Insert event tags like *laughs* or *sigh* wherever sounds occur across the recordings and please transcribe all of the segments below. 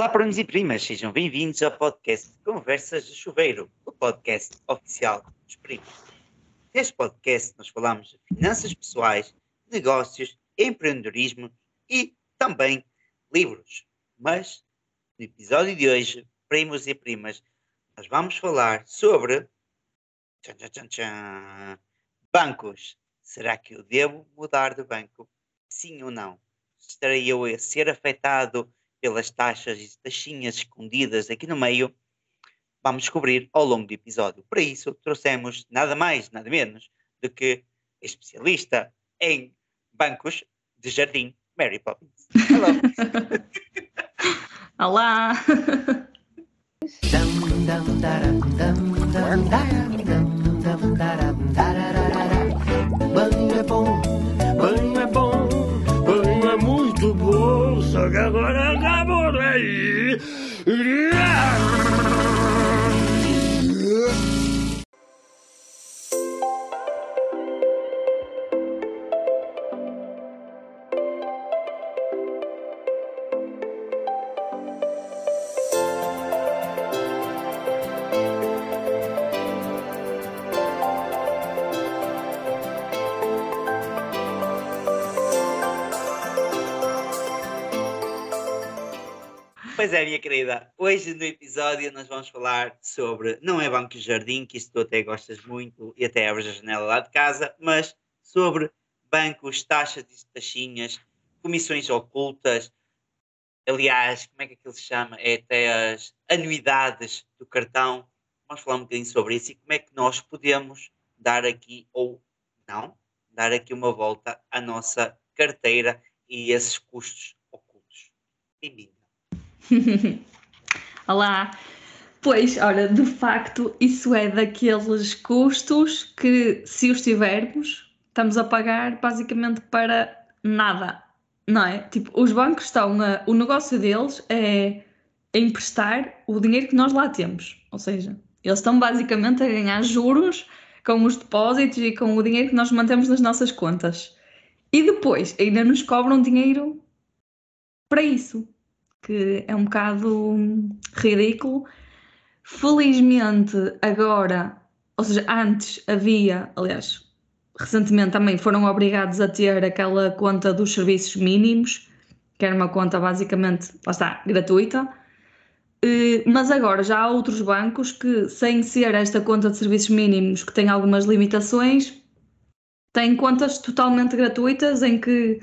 Olá, primos e primas, sejam bem-vindos ao podcast Conversas de Chuveiro, o podcast oficial dos primos. Neste podcast nós falamos de finanças pessoais, negócios, empreendedorismo e também livros. Mas no episódio de hoje, primos e primas, nós vamos falar sobre tchan, tchan, tchan, bancos. Será que eu devo mudar de banco? Sim ou não? Estarei eu a ser afetado pelas taxas e taxinhas escondidas aqui no meio? Vamos descobrir ao longo do episódio. Para isso, trouxemos nada mais, nada menos do que especialista em bancos de jardim, Mary Poppins. Hello! *laughs* Olá! Hoje no episódio nós vamos falar sobre, não é banco de jardim, que isso tu até gostas muito e até abres a janela lá de casa, mas sobre bancos, taxas e taxinhas, comissões ocultas, aliás, como é que aquilo se chama? É até as anuidades do cartão. Vamos falar um bocadinho sobre isso e como é que nós podemos dar aqui, ou não, dar aqui uma volta à nossa carteira e esses custos ocultos. Bem-vindo. *laughs* Olá! Pois, olha, de facto, isso é daqueles custos que, se os tivermos, estamos a pagar basicamente para nada, não é? Tipo, os bancos estão a, o negócio deles é emprestar o dinheiro que nós lá temos, ou seja, eles estão basicamente a ganhar juros com os depósitos e com o dinheiro que nós mantemos nas nossas contas. E depois ainda nos cobram dinheiro para isso que é um bocado ridículo. Felizmente, agora, ou seja, antes havia, aliás, recentemente também foram obrigados a ter aquela conta dos serviços mínimos, que era uma conta basicamente, lá está, gratuita. Mas agora já há outros bancos que, sem ser esta conta de serviços mínimos, que tem algumas limitações, têm contas totalmente gratuitas em que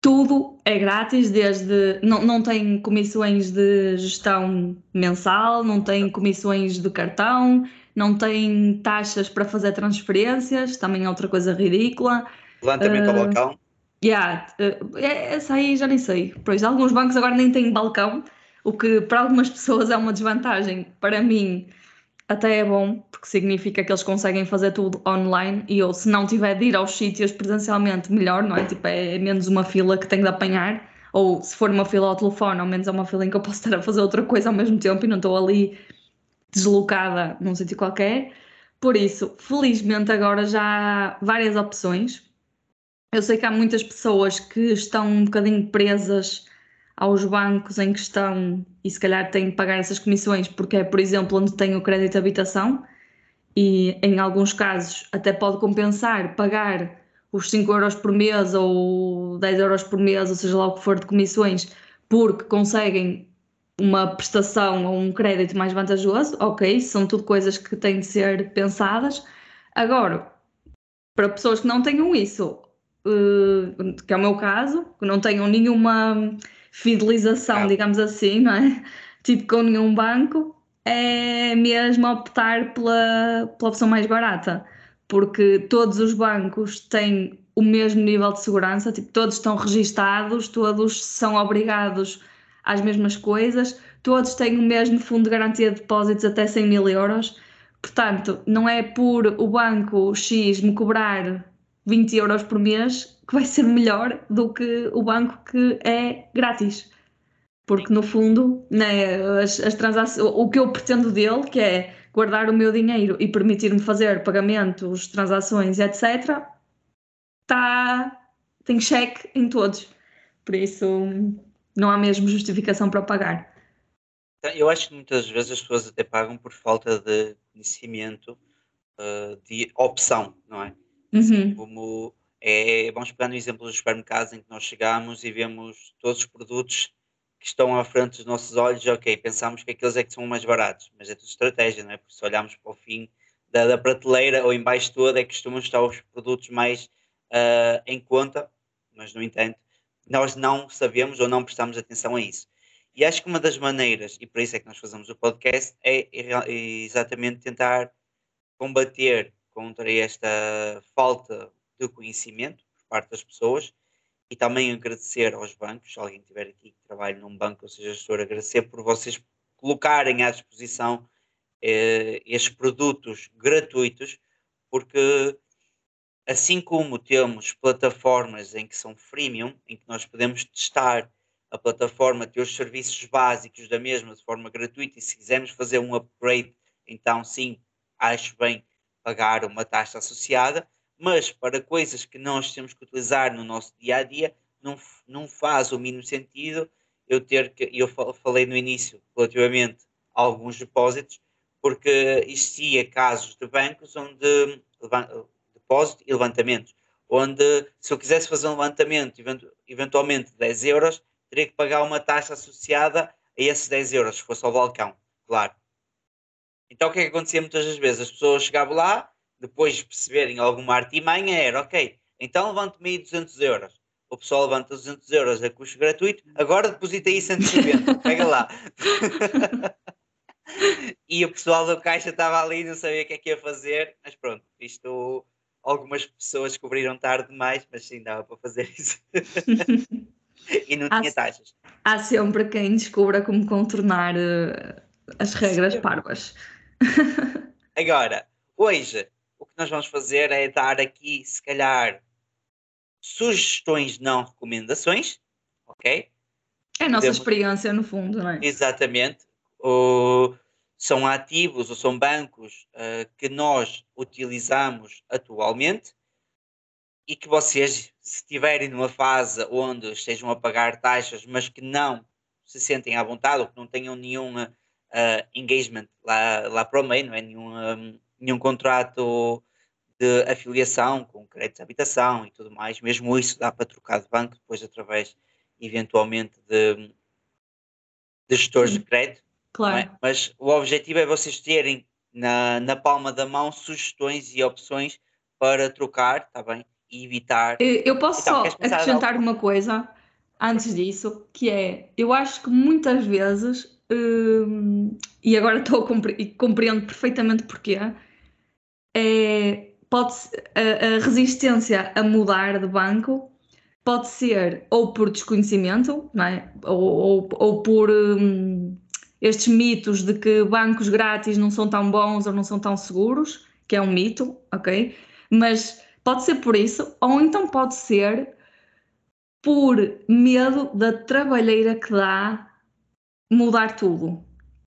tudo é grátis, desde. Não, não tem comissões de gestão mensal, não tem comissões de cartão, não tem taxas para fazer transferências, também é outra coisa ridícula. Levantamento uh, ao balcão. Yeah, uh, essa aí já nem sei. Pois alguns bancos agora nem têm balcão, o que para algumas pessoas é uma desvantagem. Para mim, até é bom, porque significa que eles conseguem fazer tudo online e eu, se não tiver de ir aos sítios presencialmente, melhor, não é? Tipo, é menos uma fila que tenho de apanhar, ou se for uma fila ao telefone, ao menos é uma fila em que eu posso estar a fazer outra coisa ao mesmo tempo e não estou ali deslocada num sítio qualquer. Por isso, felizmente agora já há várias opções. Eu sei que há muitas pessoas que estão um bocadinho presas aos bancos em questão e se calhar têm de pagar essas comissões porque é, por exemplo, onde tem o crédito de habitação e em alguns casos até pode compensar pagar os 5 euros por mês ou 10 euros por mês, ou seja lá o que for de comissões, porque conseguem uma prestação ou um crédito mais vantajoso, ok, são tudo coisas que têm de ser pensadas. Agora, para pessoas que não tenham isso, uh, que é o meu caso, que não tenham nenhuma fidelização, digamos assim, não é? Tipo, com nenhum banco, é mesmo optar pela, pela opção mais barata, porque todos os bancos têm o mesmo nível de segurança, tipo, todos estão registados, todos são obrigados às mesmas coisas, todos têm o mesmo fundo de garantia de depósitos até 100 mil euros. Portanto, não é por o banco X me cobrar 20 euros por mês que vai ser melhor do que o banco que é grátis. Porque no fundo, né, as, as transações, o que eu pretendo dele, que é guardar o meu dinheiro e permitir-me fazer pagamentos, transações, etc., tá, tem cheque em todos. Por isso, não há mesmo justificação para pagar. Então, Eu acho que muitas vezes as pessoas até pagam por falta de conhecimento, uh, de opção, não é? Uhum. Como é, vamos pegar no exemplo dos supermercados em que nós chegamos e vemos todos os produtos que estão à frente dos nossos olhos, ok, pensamos que aqueles é que são mais baratos, mas é tudo estratégia, não é? Porque se olharmos para o fim da, da prateleira ou embaixo toda é que costumam estar os produtos mais uh, em conta, mas no entanto, nós não sabemos ou não prestamos atenção a isso. E acho que uma das maneiras, e por isso é que nós fazemos o podcast, é, exatamente tentar combater contra esta falta de conhecimento por parte das pessoas e também agradecer aos bancos, se alguém tiver aqui que trabalhe num banco, ou seja, gestor, agradecer por vocês colocarem à disposição eh, estes produtos gratuitos, porque assim como temos plataformas em que são freemium, em que nós podemos testar a plataforma, ter os serviços básicos da mesma de forma gratuita, e se quisermos fazer um upgrade, então sim, acho bem pagar uma taxa associada mas para coisas que nós temos que utilizar no nosso dia a dia, não, não faz o mínimo sentido eu ter que, eu falei no início relativamente a alguns depósitos, porque existia casos de bancos onde depósito e levantamentos, onde se eu quisesse fazer um levantamento, eventualmente 10 euros, teria que pagar uma taxa associada a esses 10 euros, se fosse ao balcão, claro. Então o que é que acontecia muitas das vezes? As pessoas chegavam lá, depois de perceberem alguma artimanha, era ok, então levante-me aí 200 euros. O pessoal levanta 200 euros a custo gratuito, agora deposita aí 150, *laughs* pega lá. *laughs* e o pessoal da caixa estava ali, não sabia o que é que ia fazer, mas pronto, isto algumas pessoas descobriram tarde demais, mas sim dava para fazer isso. *laughs* e não há, tinha taxas. Há sempre quem descubra como contornar uh, as regras sim. parvas. Agora, hoje o que nós vamos fazer é dar aqui, se calhar, sugestões, não recomendações, ok? É a nossa Podemos... experiência, no fundo, não é? Exatamente. São ativos ou são bancos uh, que nós utilizamos atualmente e que vocês, se estiverem numa fase onde estejam a pagar taxas, mas que não se sentem à vontade ou que não tenham nenhum uh, engagement lá, lá para o meio, não é? Nenhum, um, nenhum contrato de afiliação com créditos de habitação e tudo mais. Mesmo isso dá para trocar de banco depois através, eventualmente, de, de gestores de crédito. É? Claro. É? Mas o objetivo é vocês terem na, na palma da mão sugestões e opções para trocar, está bem? E evitar. Eu posso então, só acrescentar uma coisa antes disso, que é, eu acho que muitas vezes, hum, e agora estou a compre compreendo perfeitamente porquê, é, pode a, a, resistência a mudar de banco pode ser ou por desconhecimento, não é? ou, ou, ou por hum, estes mitos de que bancos grátis não são tão bons ou não são tão seguros, que é um mito, ok? Mas pode ser por isso, ou então pode ser por medo da trabalheira que dá mudar tudo.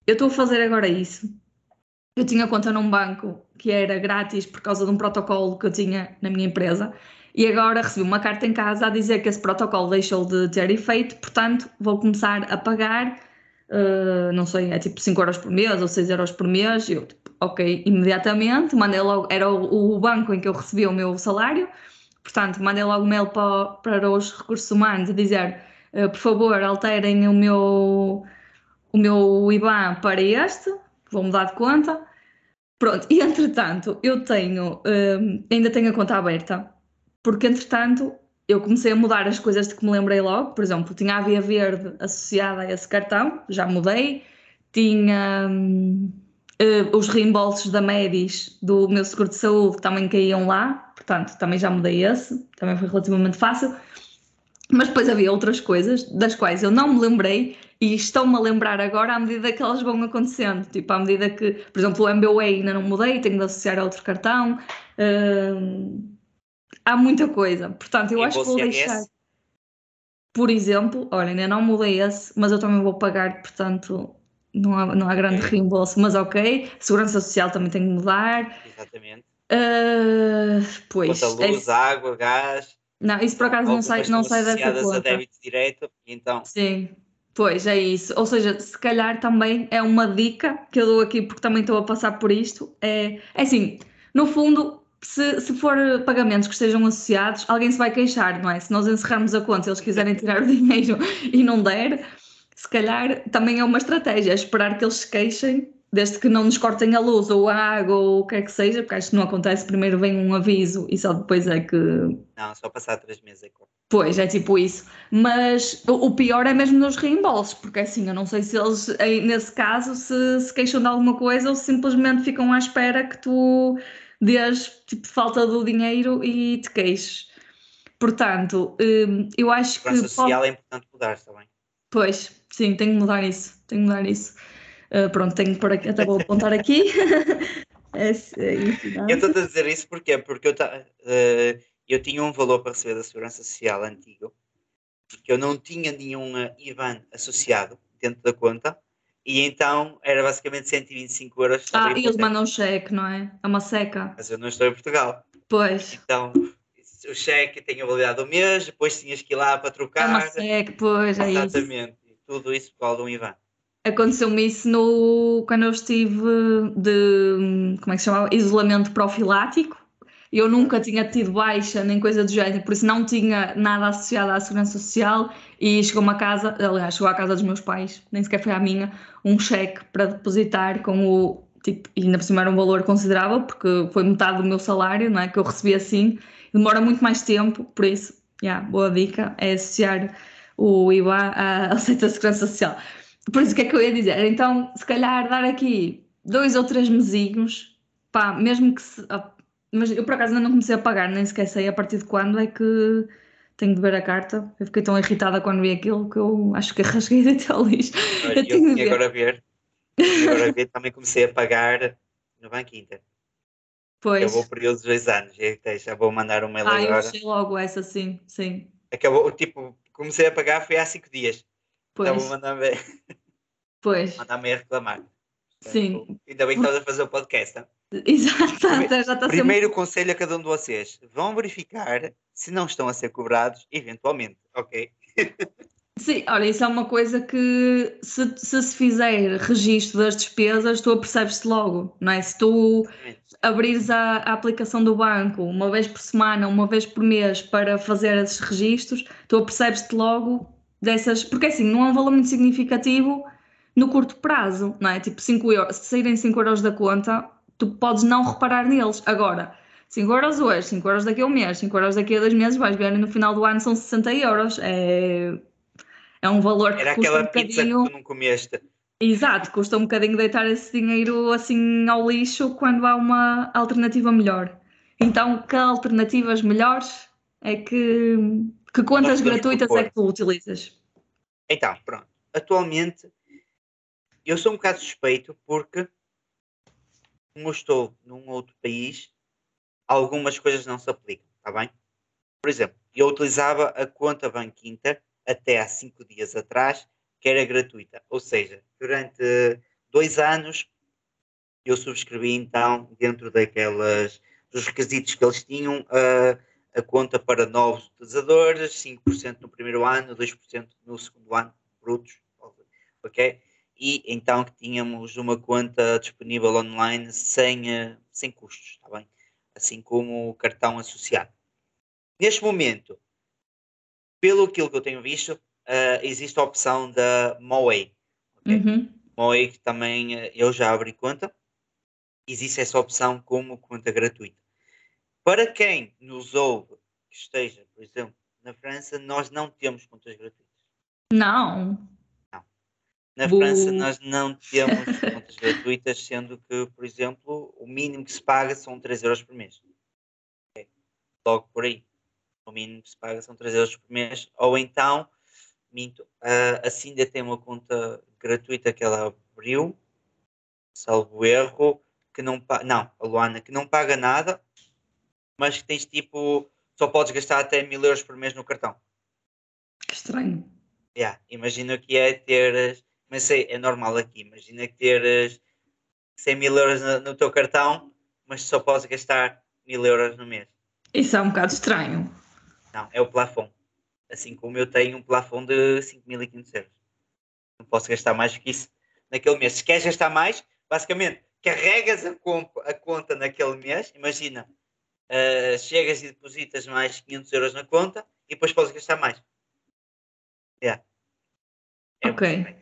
Eu estou a fazer agora isso eu tinha conta num banco que era grátis por causa de um protocolo que eu tinha na minha empresa e agora recebi uma carta em casa a dizer que esse protocolo deixou de ter efeito, portanto vou começar a pagar, uh, não sei, é tipo 5 euros por mês ou 6 euros por mês. E eu, tipo, ok, imediatamente, mandei logo, era o, o, banco em que eu recebia o meu salário, portanto mandei logo mail para, para os recursos humanos a dizer, uh, por favor, alterem o meu, o meu IBAN para este vou mudar de conta. Pronto, e entretanto, eu tenho, um, ainda tenho a conta aberta, porque entretanto eu comecei a mudar as coisas de que me lembrei logo. Por exemplo, tinha a Via Verde associada a esse cartão, já mudei. Tinha um, uh, os reembolsos da Medis do meu seguro de saúde também caíam lá, portanto, também já mudei esse, também foi relativamente fácil. Mas depois havia outras coisas das quais eu não me lembrei e estão-me a lembrar agora à medida que elas vão acontecendo. Tipo, à medida que, por exemplo, o MBWay ainda não mudei, tenho de associar a outro cartão. Uh, há muita coisa. Portanto, eu e acho que vou deixar. Por exemplo, olha, ainda não mudei esse, mas eu também vou pagar, portanto, não há, não há grande okay. reembolso, mas ok. Segurança Social também tem que mudar. Exatamente. Uh, pois. Quanto a luz, é... água, gás. Não, isso por acaso não sai, não sai dessa associadas a conta. débito direto, então Sim, pois é isso. Ou seja, se calhar também é uma dica que eu dou aqui porque também estou a passar por isto. É, é assim, no fundo, se, se for pagamentos que estejam associados, alguém se vai queixar, não é? Se nós encerrarmos a conta, se eles quiserem tirar o *laughs* dinheiro e não der, se calhar também é uma estratégia, é esperar que eles se queixem, desde que não nos cortem a luz ou a água ou o que é que seja, porque acho que não acontece, primeiro vem um aviso e só depois é que não, só passar três meses é corto. Pois, é tipo isso. Mas o, o pior é mesmo nos reembolsos, porque assim, eu não sei se eles, nesse caso, se, se queixam de alguma coisa ou simplesmente ficam à espera que tu dês tipo, falta do dinheiro e te queixes. Portanto, hum, eu acho que. Pode- social é importante mudar, bem? Pois, sim, tenho que mudar isso. Tenho que mudar isso. Uh, pronto, tenho aqui, até vou apontar aqui. *laughs* é, é é? Eu estou a dizer isso porquê? porque eu, ta- eh, eu tinha um valor para receber da Segurança Social antigo, porque eu não tinha nenhum eh, IBAN associado dentro da conta, e então era basicamente 125 euros. Ah, e eles mandam cheque, não é? É uma seca. Mas eu não estou em Portugal. Pois, Então, o cheque tem a validade do mês, depois tinhas que ir lá para é trocar. uma seca, pois, é isso. Exatamente. Tudo isso por causa de um IBAN. Aconteceu-me isso no, quando eu estive de, como é que se chamava? Isolamento profilático. Eu nunca tinha tido baixa nem coisa do género, por isso não tinha nada associado à segurança social e chegou-me a casa, aliás, chegou à casa dos meus pais, nem sequer foi à minha, um cheque para depositar com o, tipo, e ainda por cima era um valor considerável, porque foi metade do meu salário, não é, que eu recebi assim, demora muito mais tempo, por isso, yeah, boa dica, é associar o IVA à *laughs* Receita de Segurança Social. Por isso, o que é que eu ia dizer? Então, se calhar, dar aqui dois ou três mesinhos, pá, mesmo que se. ah, Mas eu por acaso ainda não comecei a pagar, nem sequer sei a partir de quando é que tenho de ver a carta. Eu fiquei tão irritada quando vi aquilo que eu acho que rasguei até ao lixo. Olha, Eu eu tenho de tinha ver. agora ver. agora ver, também comecei a pagar no Banco Inter. Pois. Acabou o período dos dois anos. Já vou mandar um mail Ah, eu agora. achei logo essa, sim, sim. Acabou, tipo, comecei a pagar foi há cinco dias. Pois, Então vou mandar-me pois, mandar a reclamar. sim. Portanto, Ainda bem que estás a fazer o podcast. hein? Exato, até já está Primeiro conselho a cada um de vocês: vão verificar se não estão a ser cobrados, eventualmente, ok? Sim, olha, isso é uma coisa que se se, se fizer registro das despesas, tu apercebes-te logo, não é? Se tu abrires a, a aplicação do banco uma vez por semana, uma vez por mês para fazer esses registros, tu apercebes-te logo dessas, porque assim, não é um valor muito significativo no curto prazo, não é? Tipo 5 euros, se saírem 5 euros da conta, tu podes não reparar neles. Agora, 5 euros hoje, 5 euros daqui a um mês, 5 euros daqui a dois meses, vais ver no final do ano são 60 euros. É, é um valor que Era custa um aquela pizza que bocadinho. tu não comeste. Exato, custa um bocadinho deitar esse dinheiro assim ao lixo quando há uma alternativa melhor. Então, que alternativas melhores é que, que contas gratuitas propor. é que tu utilizas? Então, pronto. Atualmente, eu sou um bocado suspeito porque, como eu estou num outro país, algumas coisas não se aplicam, está bem? Por exemplo, eu utilizava a conta Banco Inter até há cinco dias atrás, que era gratuita. Ou seja, durante dois anos eu subscrevi então, dentro daquelas dos requisitos que eles tinham, a, a conta para novos utilizadores, 5% no primeiro ano, 2% no segundo ano, brutos, ok? E então que tínhamos uma conta disponível online sem, eh, sem custos, está bem? Assim como o cartão associado. Neste momento, pelo aquilo que eu tenho visto, eh, existe a opção da Moe. ok? Uhum. Moe que também eh, eu já abri conta. Existe essa opção como conta gratuita. Para quem nos ouve, que esteja, por exemplo, na França, nós não temos contas gratuitas. Não. Na Bu. França nós não temos contas gratuitas, sendo que, por exemplo, o mínimo que se paga são 3 euros por mês. Ok? Logo por aí. O mínimo que se paga são 3 euros por mês. Ou então, minto, a Cinda tem uma conta gratuita que ela abriu, salvo erro, que não paga, não, a Luana, que não paga nada, mas que tens tipo, só podes gastar até mil euros por mês no cartão. Que estranho. Yeah, imagina que é ter, mas sei, é normal aqui, imagina que teres 100 mil euros no, no teu cartão, mas só podes gastar mil euros no mês. Isso é um bocado estranho. Não, é o plafond. Assim como eu tenho um plafond de 5.500 euros. Não posso gastar mais que isso naquele mês. Se queres gastar mais, basicamente, carregas a, a conta naquele mês. Imagina, uh, chegas e depositas mais 500 euros na conta e depois podes gastar mais. Yeah. É ok.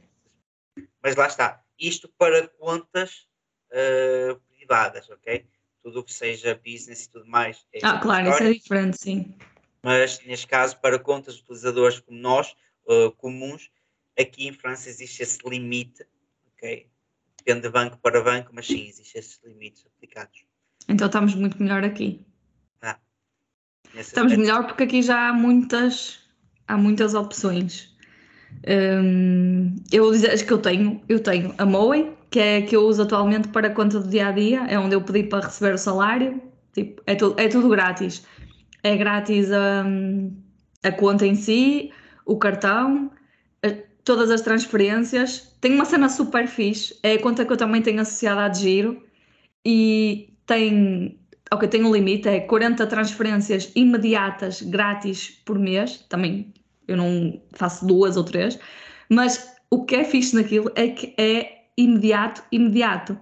Mas lá está. Isto para contas uh, privadas, ok? Tudo o que seja business e tudo mais. É ah, claro, isso é diferente, sim. Mas neste caso, para contas de utilizadores como nós, uh, comuns, aqui em França existe esse limite, ok? Depende de banco para banco, mas sim, existem esses limites aplicados. Então estamos muito melhor aqui. Estamos melhor porque aqui já há muitas, há muitas opções. Um, eu vou dizer as que eu tenho, eu tenho a Moe, que é a que eu uso atualmente para a conta do dia a dia, é onde eu pedi para receber o salário, tipo, é, tudo, é tudo grátis. É grátis a, a conta em si, o cartão, a, todas as transferências. Tem uma cena super fixe, é a conta que eu também tenho associada a Giro e tem, ok, tem um limite, é 40 transferências imediatas grátis por mês, também eu não faço duas ou três, mas o que é fixe naquilo é que é imediato, imediato.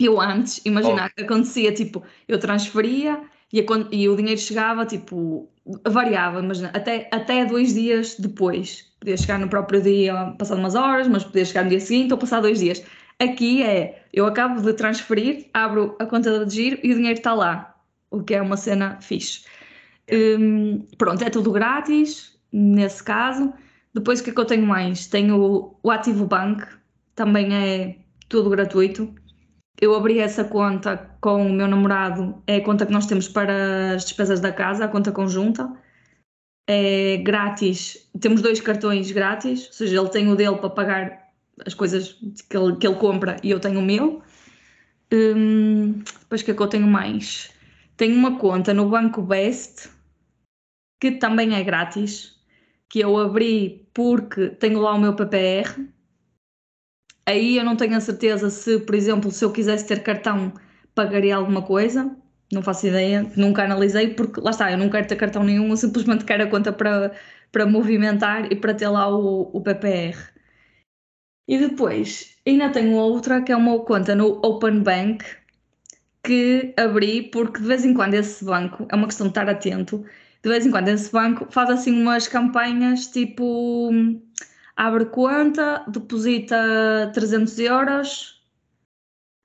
Eu antes, imaginar oh. que acontecia, tipo, eu transferia e, e, o dinheiro chegava, tipo, variava, imagina, até, até dois dias depois. Podia chegar no próprio dia, passado umas horas, mas podia chegar no dia seguinte ou passar dois dias. Aqui é, eu acabo de transferir, abro a conta de giro e o dinheiro está lá, o que é uma cena fixe. Um, pronto, é tudo grátis, nesse caso. Depois o que é que eu tenho mais? Tenho o Ativo Bank, também é tudo gratuito. Eu abri essa conta com o meu namorado, é a conta que nós temos para as despesas da casa, a conta conjunta. É grátis, temos dois cartões grátis, ou seja, ele tem o dele para pagar as coisas que ele, que ele compra e eu tenho o meu. Hum, depois que é que eu tenho mais? Tenho uma conta no Banco Best, que também é grátis que eu abri porque tenho lá o meu PPR. Aí eu não tenho a certeza se, por exemplo, se eu quisesse ter cartão, pagaria alguma coisa. Não faço ideia, nunca analisei, porque lá está, eu não quero ter cartão nenhum, eu simplesmente quero a conta para, para movimentar e para ter lá o, o PPR. E depois, ainda tenho outra que é uma conta no Open Bank que abri porque de vez em quando esse banco, é uma questão de estar atento, de vez em quando esse banco faz assim umas campanhas tipo abre conta, deposita 300 euros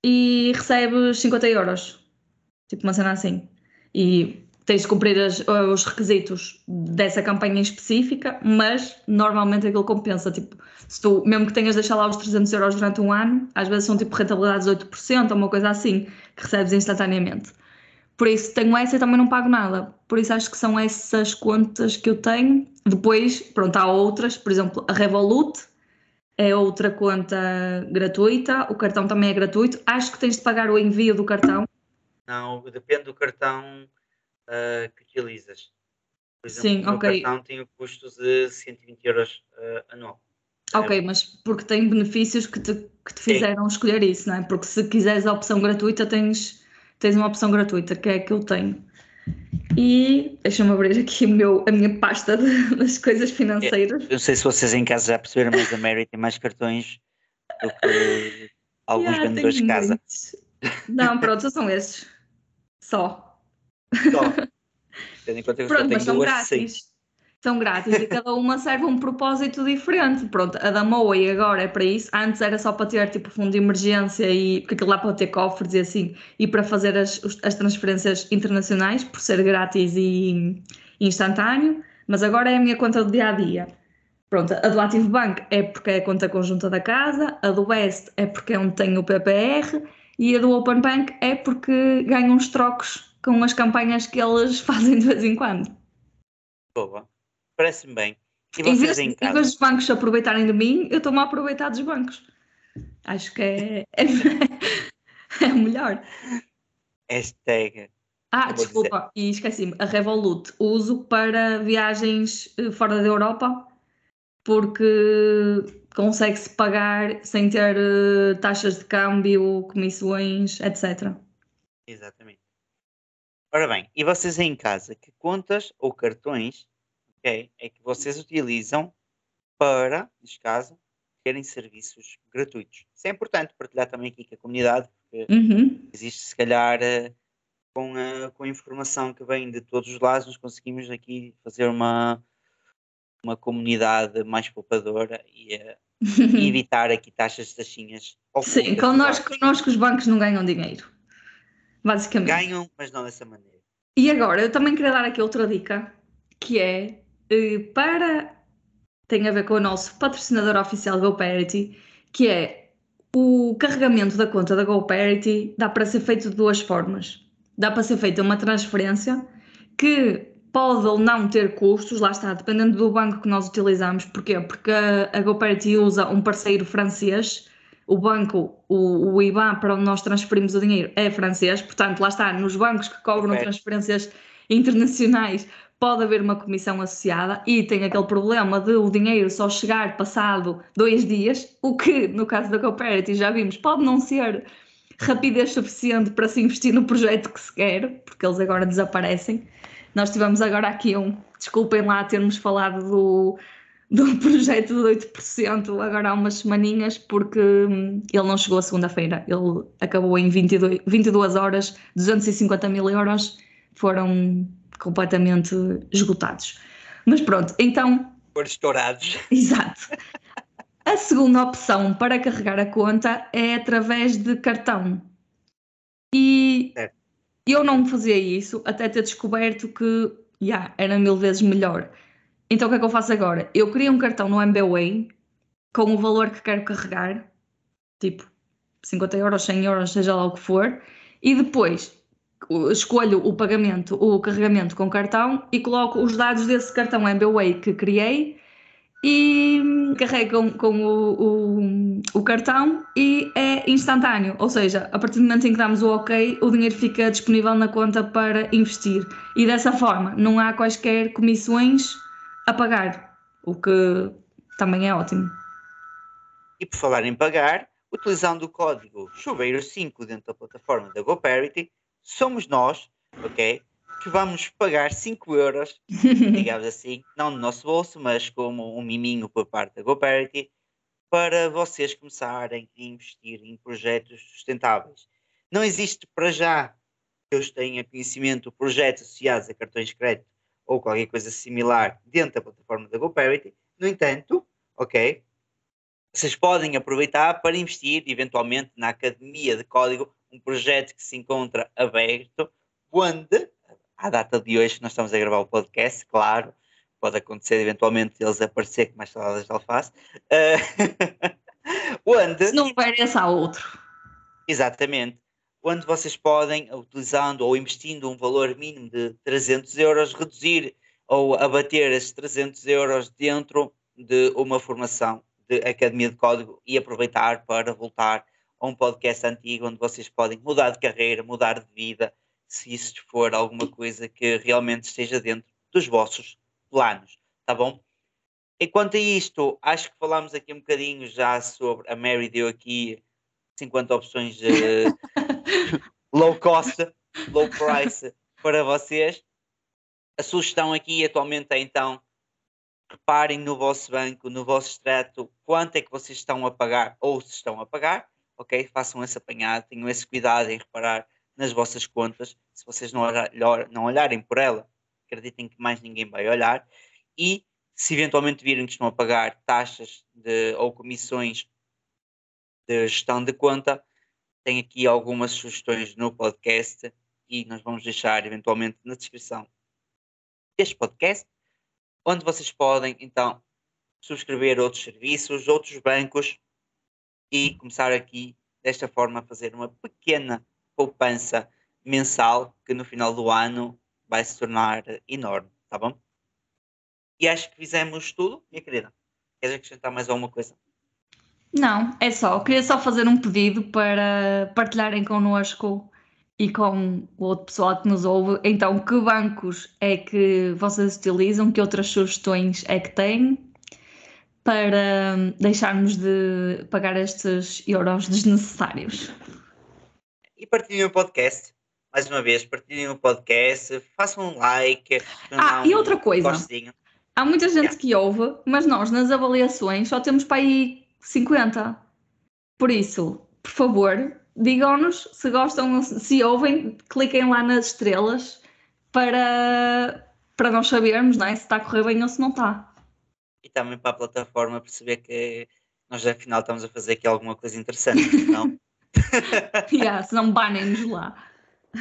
e recebe 50 euros. Tipo uma cena assim. E tens de cumprir as, os requisitos dessa campanha específica, mas normalmente aquilo compensa. Tipo, se tu, mesmo que tenhas de deixar lá os 300 euros durante um ano, às vezes são tipo rentabilidades de 8% ou uma coisa assim, que recebes instantaneamente. Por isso tenho essa e também não pago nada. Por isso acho que são essas contas que eu tenho. Depois, pronto, há outras, por exemplo, a Revolut é outra conta gratuita, o cartão também é gratuito. Acho que tens de pagar o envio do cartão. Não, depende do cartão uh, que utilizas. Por exemplo, Sim, o ok. cartão tem custos de 120 euros uh, anual. Ok, mas porque tem benefícios que te, que te fizeram Sim. escolher isso, não é? Porque se quiseres a opção gratuita, tens tens uma opção gratuita, que é a que eu tenho. E deixa-me abrir aqui o meu, a minha pasta de, das coisas financeiras. Eu não sei se vocês em casa já perceberam, mas a Mary tem mais cartões do que *laughs* alguns yeah, vendedores de casa. Muitos. Não, pronto, são esses. Só. Só. *laughs* Tendo em conta que pronto, mas são duas, grátis. Sim são grátis e cada uma *laughs* serve um propósito diferente. Pronto, a da Moe agora é para isso. Antes era só para ter tipo fundo de emergência e porque aquilo lá para ter cofres e assim, e para fazer as, as transferências internacionais, por ser grátis e instantâneo. Mas agora é a minha conta do dia a dia. Pronto, a do Active Bank é porque é a conta conjunta da casa, a do West é porque é onde tenho o PPR e a do Open Bank é porque ganho uns trocos com as campanhas que eles *laughs* fazem de vez em quando. Boa. Parece-me bem. E em vez, em, em vez dos bancos aproveitarem de mim, eu estou-me a aproveitar dos bancos. Acho que é, é, *laughs* é melhor. Hashtag. Ah, desculpa, dizer. e esqueci-me. A Revolut uso para viagens eh, fora da Europa porque consegue-se pagar sem ter uh, taxas de câmbio, comissões, etc. Exatamente. Ora bem, e vocês aí em casa, que contas ou cartões ok, é que vocês utilizam para, neste caso, terem serviços gratuitos? Isso é importante partilhar também aqui com a comunidade, porque Uhum. existe se calhar eh, com a, com a informação que vem de todos os lados, nós conseguimos aqui fazer uma, uma comunidade mais poupadora e, eh, *laughs* e evitar aqui taxas de taxinhas. Sim, connosco, connosco os bancos não ganham dinheiro. Basicamente. Ganham, mas não dessa maneira. E agora, eu também queria dar aqui outra dica, que é eh, para. tem a ver com o nosso patrocinador oficial GoParity, que é o carregamento da conta da GoParity dá para ser feito de duas formas. Dá para ser feita uma transferência que pode ou não ter custos, lá está, dependendo do banco que nós utilizamos. Porquê? Porque a, a GoParity usa um parceiro francês o banco, o, o IBAN para onde nós transferimos o dinheiro é francês, portanto, lá está, nos bancos que cobram Ok. transferências internacionais pode haver uma comissão associada e tem aquele problema de o dinheiro só chegar passado dois dias, o que no caso da Cooperative já vimos, pode não ser rapidez suficiente para se investir no projeto que se quer, porque eles agora desaparecem. Nós tivemos agora aqui um, desculpem lá termos falado do, do *laughs* projeto de 8% agora há umas semaninhas, porque hum, ele não chegou a segunda-feira, ele acabou em 22, 22 horas, 250 mil euros foram completamente esgotados. Mas pronto, então Por estourados. *laughs* Exato. A segunda opção para carregar a conta é através de cartão. E Certo. eu não fazia isso até ter descoberto que já era mil vezes melhor. Então o que é que eu faço agora? Eu crio um cartão no MBWay com o valor que quero carregar, tipo 50 euros, 100 euros, seja lá o que for, e depois escolho o pagamento, o carregamento com cartão e coloco os dados desse cartão MBWay que criei e carrego com, com o, o, o cartão e é instantâneo, ou seja, a partir do momento em que damos o ok, o dinheiro fica disponível na conta para investir e dessa forma não há quaisquer comissões a pagar, o que também é ótimo. E por falar em pagar, utilizando o código chuveiro5 dentro da plataforma da GoParity, somos nós, ok? Que vamos pagar 5 euros, *laughs* digamos assim, não no nosso bolso, mas como um miminho por parte da GoParity, para vocês começarem a investir em projetos sustentáveis. Não existe para já, que eu tenha conhecimento, projetos associados a cartões de crédito ou qualquer coisa similar dentro da plataforma da GoParity. No entanto, ok, vocês podem aproveitar para investir eventualmente na Academia de Código, um projeto que se encontra aberto, onde, à data de hoje, nós estamos a gravar o podcast, claro, pode acontecer eventualmente eles aparecer com mais saladas de alface, eh, *laughs* onde Se não houver esse há outro. Exatamente. Onde vocês podem, utilizando ou investindo um valor mínimo de 300 euros, reduzir ou abater esses 300 euros dentro de uma formação de Academia de Código e aproveitar para voltar a um podcast antigo onde vocês podem mudar de carreira, mudar de vida, se isso for alguma coisa que realmente esteja dentro dos vossos planos, tá bom? Enquanto a isto, acho que falámos aqui um bocadinho já sobre, a Mary deu aqui 50 opções de *laughs* *laughs* low cost, low price para vocês. A sugestão aqui atualmente é então reparem no vosso banco, no vosso extrato, quanto é que vocês estão a pagar ou se estão a pagar, ok? Façam esse apanhado, tenham esse cuidado em reparar nas vossas contas. Se vocês não, olhar, não olharem por ela, acreditem que mais ninguém vai olhar. E se eventualmente virem que estão a pagar taxas de, ou comissões de gestão de conta, tem aqui algumas sugestões no podcast e nós vamos deixar eventualmente na descrição deste podcast, onde vocês podem então subscrever outros serviços, outros bancos e começar aqui desta forma a fazer uma pequena poupança mensal que no final do ano vai se tornar enorme, tá bom? E acho que fizemos tudo, minha querida. Queres acrescentar mais alguma coisa? Não, é só. Queria só fazer um pedido para partilharem connosco e com o outro pessoal que nos ouve. Então, que bancos é que vocês utilizam? Que outras sugestões é que têm? Para deixarmos de pagar estes euros desnecessários. E partilhem o podcast. mais uma vez, partilhem o podcast, façam um like. Ah, e outra coisa. gostinho. Há muita gente Yeah. que ouve, mas nós nas avaliações só temos para aí 50. Por isso, por favor, digam-nos se gostam, se ouvem, cliquem lá nas estrelas para, para nós sabermos não é, se está a correr bem ou se não está. E também para a plataforma perceber que nós afinal estamos a fazer aqui alguma coisa interessante, não? *laughs* yeah, se não banem-nos lá.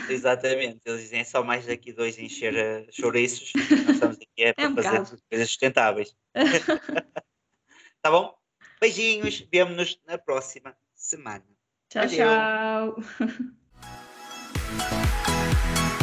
Exatamente, eles dizem é só mais daqui dois encher uh, chouriços, *laughs* nós estamos aqui é para um fazer bocado. coisas sustentáveis. *laughs* tá bom? Beijinhos, vemo-nos na próxima semana. Tchau, Adeus. tchau. *laughs*